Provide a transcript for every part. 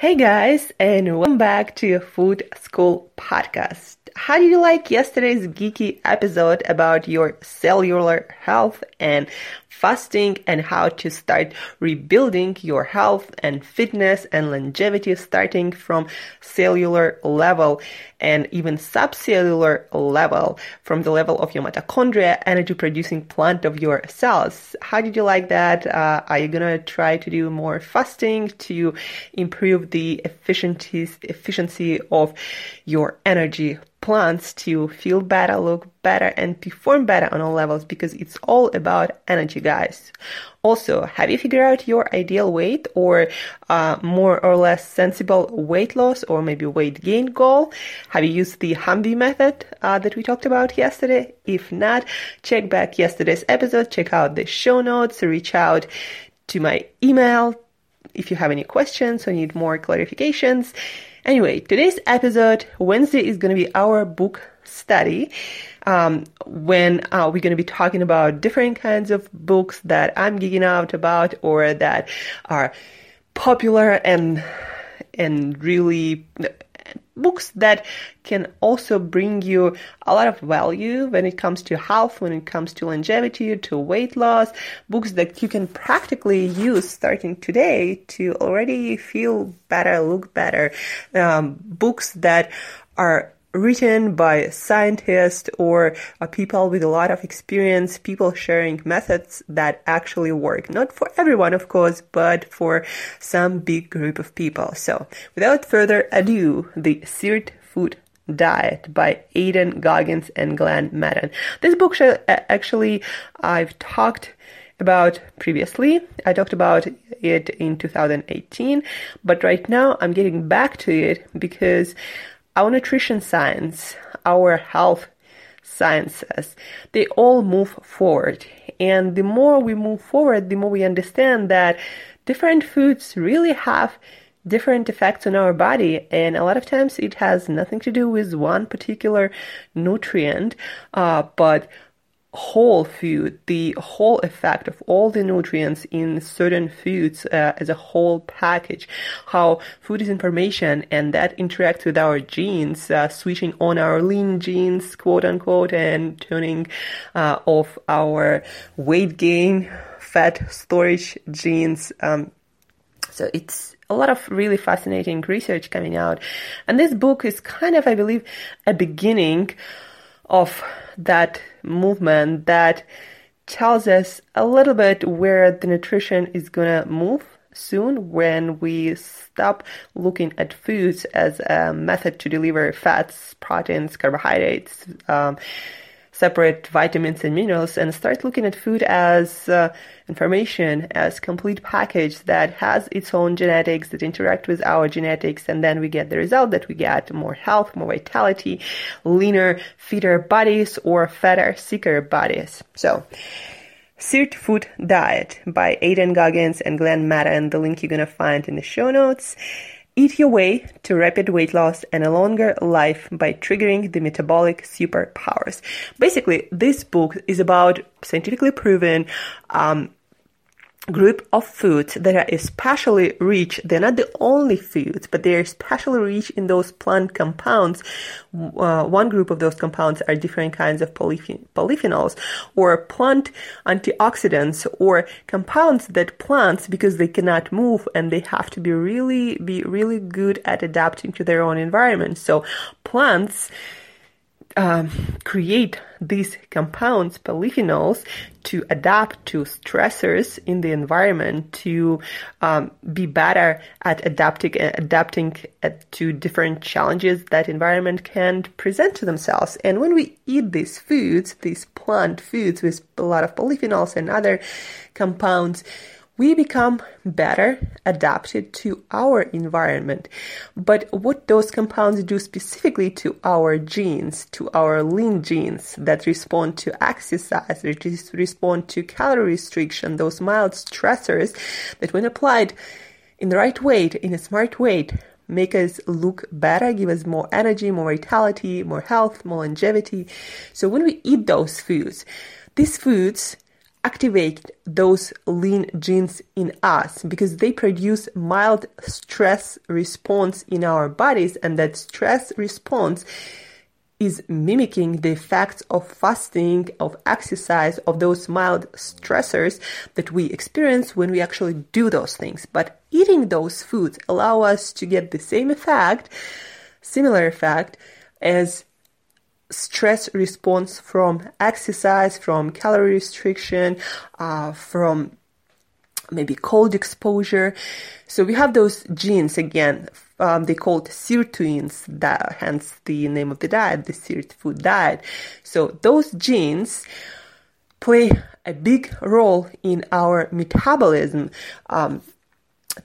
Hey guys, and welcome back to your Food School Podcast. How did you like yesterday's geeky episode about your cellular health and fasting and how to start rebuilding your health and fitness and longevity starting from cellular level and even subcellular level from the level of your mitochondria energy producing plant of your cells. How did you like that? Uh, are you gonna try to do more fasting to improve the efficiency efficiency of your energy plants to feel better, look better, and perform better on all levels because it's all about energy, guys. Also, have you figured out your ideal weight or uh, more or less sensible weight loss or maybe weight gain goal? Have you used the Humvee method uh, that we talked about yesterday? If not, check back yesterday's episode, check out the show notes, reach out to my email if you have any questions or need more clarifications. Anyway, today's episode, Wednesday, is going to be our book study. Um, when uh, we're going to be talking about different kinds of books that I'm geeking out about or that are popular and and really books that can also bring you a lot of value when it comes to health, when it comes to longevity, to weight loss, books that you can practically use starting today to already feel better, look better, um, books that are written by scientists or uh, people with a lot of experience, people sharing methods that actually work. Not for everyone, of course, but for some big group of people. So without further ado, the Sirtfood Diet by Aidan Goggins and Glen Matten. This book actually I've talked about previously. I talked about it in 2018, but right now I'm getting back to it because our nutrition science, our health sciences, they all move forward. And the more we move forward, the more we understand that different foods really have different effects on our body and a lot of times it has nothing to do with one particular nutrient uh, but whole food, the whole effect of all the nutrients in certain foods uh, as a whole package, how food is information and that interacts with our genes, uh, switching on our lean genes, quote unquote, and turning uh, off our weight gain, fat storage genes. Um, so it's a lot of really fascinating research coming out. And this book is kind of, I believe, a beginning of that movement that tells us a little bit where the nutrition is to move soon when we stop looking at foods as a method to deliver fats, proteins, carbohydrates, um, separate vitamins and minerals and start looking at food as uh, information, as complete package that has its own genetics that interact with our genetics and then we get the result that we get more health, more vitality, leaner, fitter bodies or fatter, sicker bodies. So, Sirtfood Diet by Aidan Goggins and Glen Matten. The link you're gonna find in the show notes. Eat your way to rapid weight loss and a longer life by triggering the metabolic superpowers. Basically, this book is about scientifically proven um, group of foods that are especially rich. They're not the only foods, but they're especially rich in those plant compounds. Uh, one group of those compounds are different kinds of polyphen- polyphenols or plant antioxidants or compounds that plants, because they cannot move and they have to be really, be really good at adapting to their own environment. So plants, um, create these compounds, polyphenols, to adapt to stressors in the environment, to um, be better at adapting, adapting to different challenges that environment can present to themselves. And when we eat these foods, these plant foods with a lot of polyphenols and other compounds, we become better adapted to our environment. But what those compounds do specifically to our genes, to our lean genes that respond to exercise, that respond to calorie restriction, those mild stressors that when applied in the right way, in a smart way, make us look better, give us more energy, more vitality, more health, more longevity. So when we eat those foods, these foods activate those lean genes in us because they produce mild stress response in our bodies and that stress response is mimicking the effects of fasting, of exercise, of those mild stressors that we experience when we actually do those things. But eating those foods allow us to get the same effect, similar effect as stress response from exercise, from calorie restriction, uh, from maybe cold exposure. So we have those genes again. Um, they called sirtuins, that hence the name of the diet, the sirt food diet. So those genes play a big role in our metabolism. Um,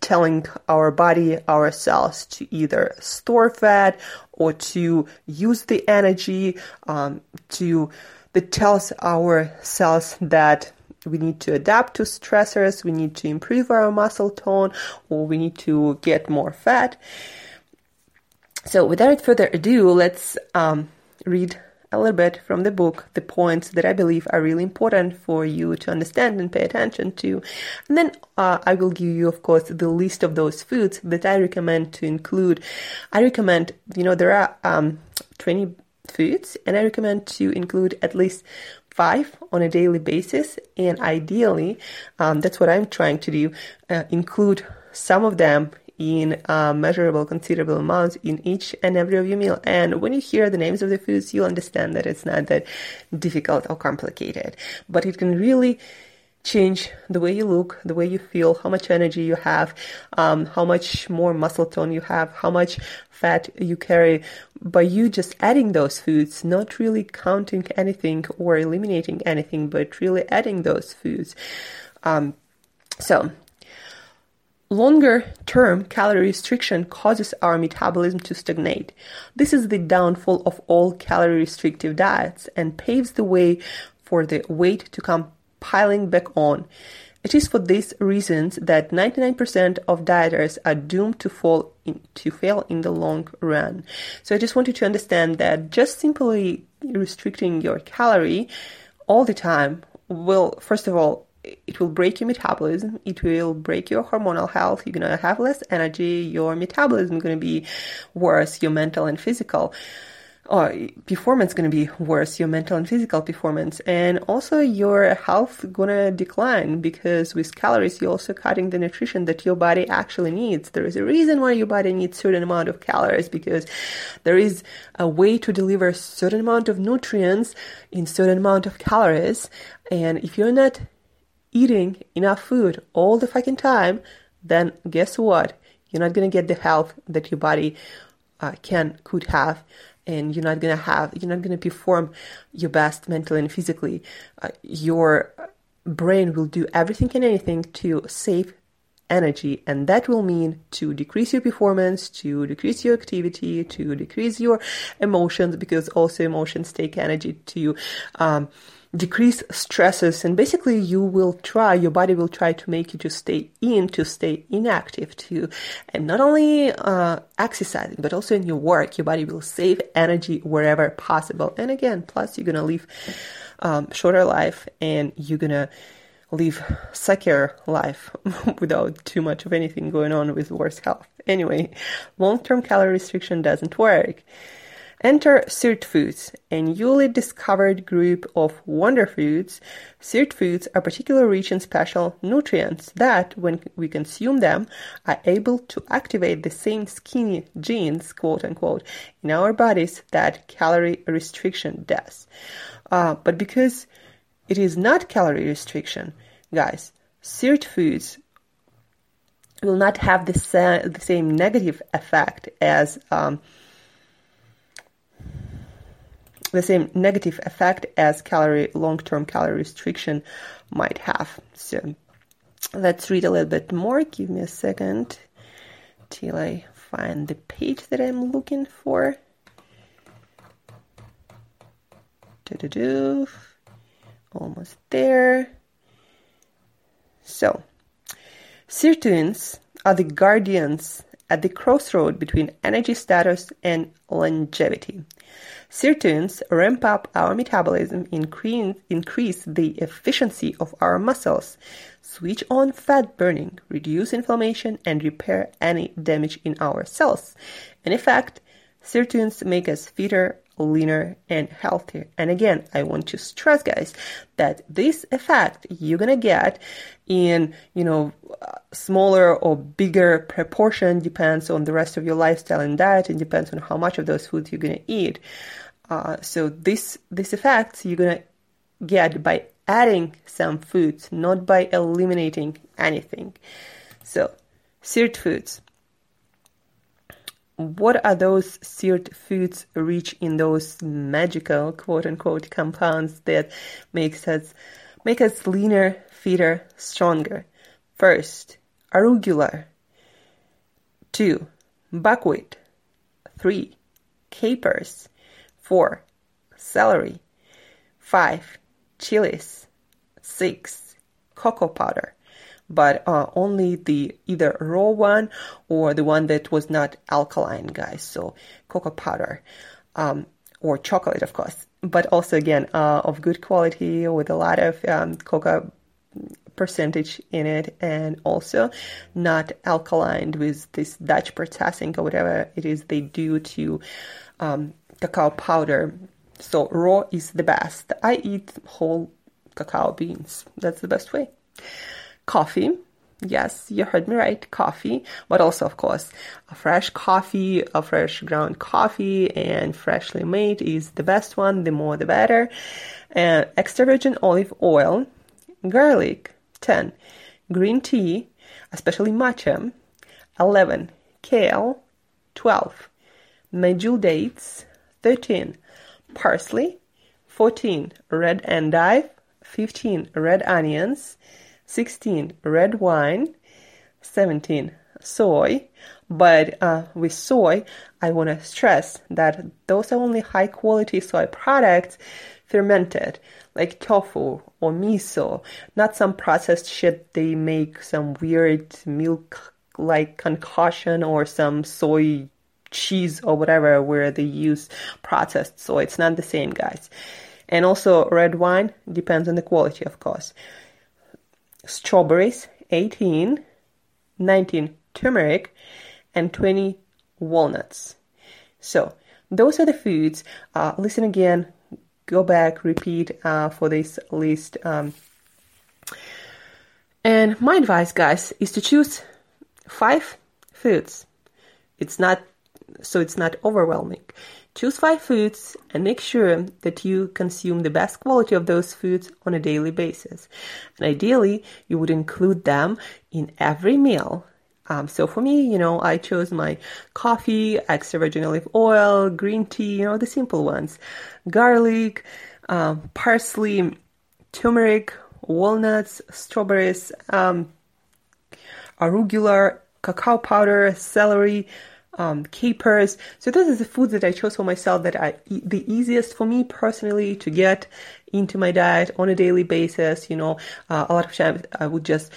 telling our body, our cells to either store fat or to use the energy um, to that tells our cells that we need to adapt to stressors, we need to improve our muscle tone, or we need to get more fat. So, without further ado, let's um, read a little bit from the book the points that I believe are really important for you to understand and pay attention to. And then uh, I will give you, of course, the list of those foods that I recommend to include. I recommend, you know, there are um, 20 foods, and I recommend to include at least five on a daily basis. And ideally, um, that's what I'm trying to do, uh, include some of them in uh, measurable, considerable amounts in each and every of your meal. And when you hear the names of the foods, you'll understand that it's not that difficult or complicated, but it can really change the way you look, the way you feel, how much energy you have, um, how much more muscle tone you have, how much fat you carry by you just adding those foods, not really counting anything or eliminating anything, but really adding those foods. Um, so Longer term calorie restriction causes our metabolism to stagnate. This is the downfall of all calorie restrictive diets and paves the way for the weight to come piling back on. It is for these reasons that 99% of dieters are doomed to fall in, to fail in the long run. So I just want you to understand that just simply restricting your calorie all the time will first of all it will break your metabolism. It will break your hormonal health. You're going to have less energy. Your metabolism is going to be worse your mental and physical. Or performance going to be worse your mental and physical performance. And also your health going to decline because with calories you're also cutting the nutrition that your body actually needs. There is a reason why your body needs certain amount of calories because there is a way to deliver certain amount of nutrients in certain amount of calories. And if you're not eating enough food all the fucking time, then guess what? You're not gonna get the health that your body uh, can could have, and you're not gonna have. You're not gonna perform your best mentally and physically. Uh, your brain will do everything and anything to save energy and that will mean to decrease your performance to decrease your activity to decrease your emotions because also emotions take energy to um, decrease stresses and basically you will try your body will try to make you to stay in to stay inactive too. And not only uh, exercising but also in your work your body will save energy wherever possible. And again plus you're gonna live um, shorter life and you're gonna live secure life without too much of anything going on with worse health. Anyway long-term calorie restriction doesn't work Enter sirtfoods, a newly discovered group of wonder foods. Sirtfoods are particularly rich in special nutrients that, when we consume them, are able to activate the same skinny genes, quote unquote, in our bodies that calorie restriction does. Uh, but because it is not calorie restriction, guys, sirtfoods will not have the, sa- the same negative effect as um, the same negative effect as calorie long-term calorie restriction might have. So let's read a little bit more. Give me a second till I find the page that I'm looking for. Do-do-do. Almost there. So, sirtuins are the guardians at the crossroad between energy status and longevity. Sirtuins ramp up our metabolism, increase, the efficiency of our muscles, switch on fat burning, reduce inflammation, and repair any damage in our cells. In effect, sirtuins make us fitter, leaner, and healthier. And again, I want to stress, guys, that this effect you're gonna get in, you know, smaller or bigger proportion depends on the rest of your lifestyle and diet and depends on how much of those foods you're gonna eat. Uh, so this this effect you're gonna get by adding some foods, not by eliminating anything. So sirtfoods. What are those sirtfoods rich in those magical quote unquote compounds that makes us make us leaner, fitter, stronger? First, arugula. Two, buckwheat. Three, capers. 4. Celery. 5. Chilies. 6. Cocoa powder. But uh, only the either raw one or the one that was not alkaline, guys. So cocoa powder. Um, or chocolate, of course. But also, again, uh, of good quality with a lot of um, cocoa percentage in it and also not alkaline with this Dutch processing or whatever it is they do to um, cacao powder. So raw is the best. I eat whole cacao beans. That's the best way. Coffee. Yes, you heard me right. Coffee, but also, of course, a fresh coffee, a fresh ground coffee, and freshly made is the best one. The more, the better. And extra virgin olive oil, garlic, 10. Green tea, especially matcha, 11. Kale, 12. Medjool dates, 13. Parsley. 14. Red endive. 15. Red onions. 16. Red wine. 17. Soy. But uh, with soy, I want to stress that those are only high quality soy products fermented, like tofu or miso, not some processed shit they make some weird milk like concoction or some soy cheese or whatever where they use processed so it's not the same guys and also red wine depends on the quality of course strawberries 18 19 turmeric and 20 walnuts so those are the foods uh, listen again go back repeat uh, for this list um, and my advice guys is to choose five foods it's not so it's not overwhelming. Choose five foods and make sure that you consume the best quality of those foods on a daily basis. And ideally, you would include them in every meal. Um, so for me, you know, I chose my coffee, extra virgin olive oil, green tea, you know, the simple ones, garlic, um, parsley, turmeric, walnuts, strawberries, um, arugula, cacao powder, celery, um, capers. So this is the foods that I chose for myself that are e- the easiest for me personally to get into my diet on a daily basis. You know, uh, a lot of times I would just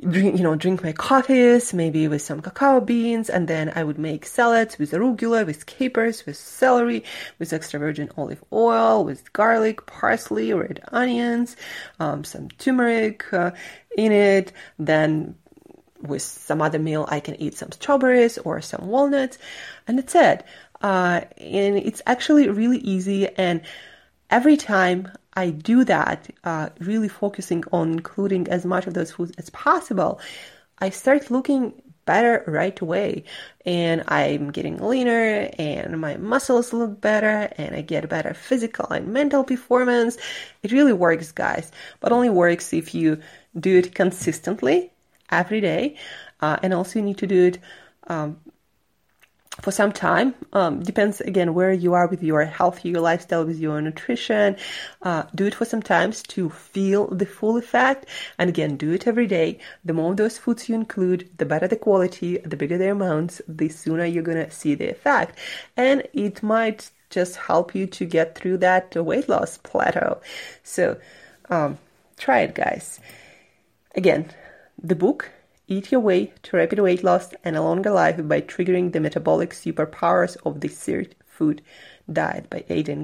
drink, you know, drink my coffees, maybe with some cacao beans, and then I would make salads with arugula, with capers, with celery, with extra virgin olive oil, with garlic, parsley, red onions, um, some turmeric uh, in it. Then with some other meal, I can eat some strawberries or some walnuts, and that's it. Uh, and it's actually really easy. And every time I do that, uh, really focusing on including as much of those foods as possible, I start looking better right away. And I'm getting leaner and my muscles look better and I get better physical and mental performance. It really works, guys, but only works if you do it consistently every day. Uh, and also, you need to do it um, for some time. Um, depends again where you are with your health, your lifestyle, with your nutrition. Uh, do it for some times to feel the full effect. And again, do it every day. The more of those foods you include, the better the quality, the bigger the amounts, the sooner you're gonna see the effect. And it might just help you to get through that weight loss plateau. So um, try it, guys. Again, the book Eat Your Way to Rapid Weight Loss and a Longer Life by Triggering the Metabolic Superpowers of the Seared Food Diet by Aidan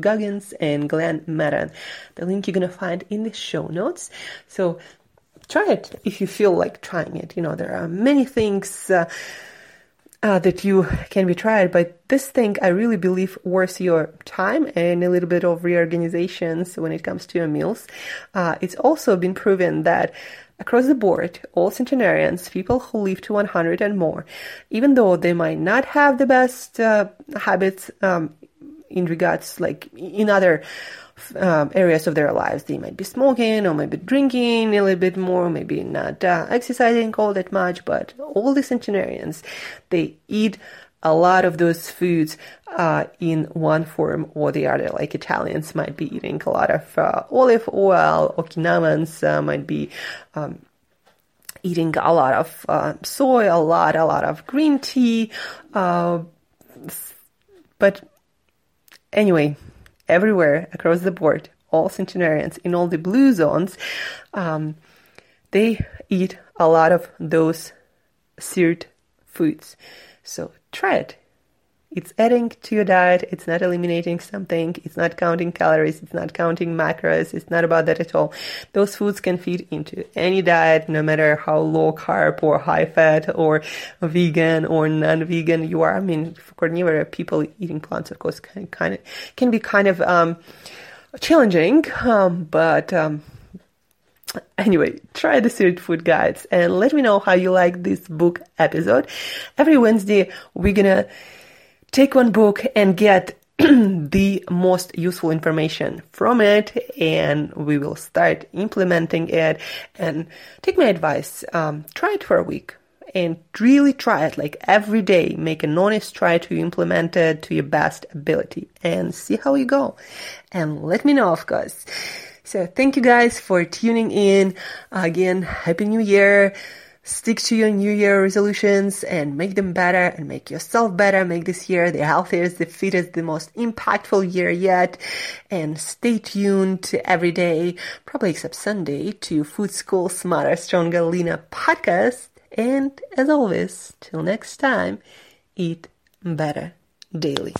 Goggins and Glen Matten. The link you're to find in the show notes. So try it if you feel like trying it. You know, there are many things. Uh, uh, that you can be tried, but this thing I really believe worth your time and a little bit of reorganizations when it comes to your meals. Uh, it's also been proven that Across the board, all centenarians, people who live to 100 and more, even though they might not have the best uh, habits um, in regards, like in other um, areas of their lives, they might be smoking or maybe drinking a little bit more, maybe not uh, exercising all that much, but all the centenarians, they eat a lot of those foods uh, in one form or the other. Like Italians might be eating a lot of uh, olive oil, Okinawans uh, might be um, eating a lot of uh, soy, a lot, a lot of green tea. Uh, but anyway, everywhere across the board, all centenarians in all the blue zones, um, they eat a lot of those seared foods. So try it. It's adding to your diet. It's not eliminating something. It's not counting calories. It's not counting macros. It's not about that at all. Those foods can fit into any diet, no matter how low carb or high fat or vegan or non-vegan you are. I mean, for carnivore people eating plants, of course, can kind of can be kind of um, challenging, um, but um, Anyway, try the Sirtfood Guides and let me know how you like this book episode. Every Wednesday, we're gonna take one book and get the most useful information from it and we will start implementing it and take my advice um, try it for a week and really try it like every day make an honest try to implement it to your best ability and see how you go and let me know of course so thank you guys for tuning in. Again, Happy New Year. Stick to your New Year resolutions and make them better and make yourself better. Make this year the healthiest, the fittest, the most impactful year yet. And stay tuned every day, probably except Sunday, to Food School Smarter, Stronger, Leaner podcast. And as always, till next time, eat better daily.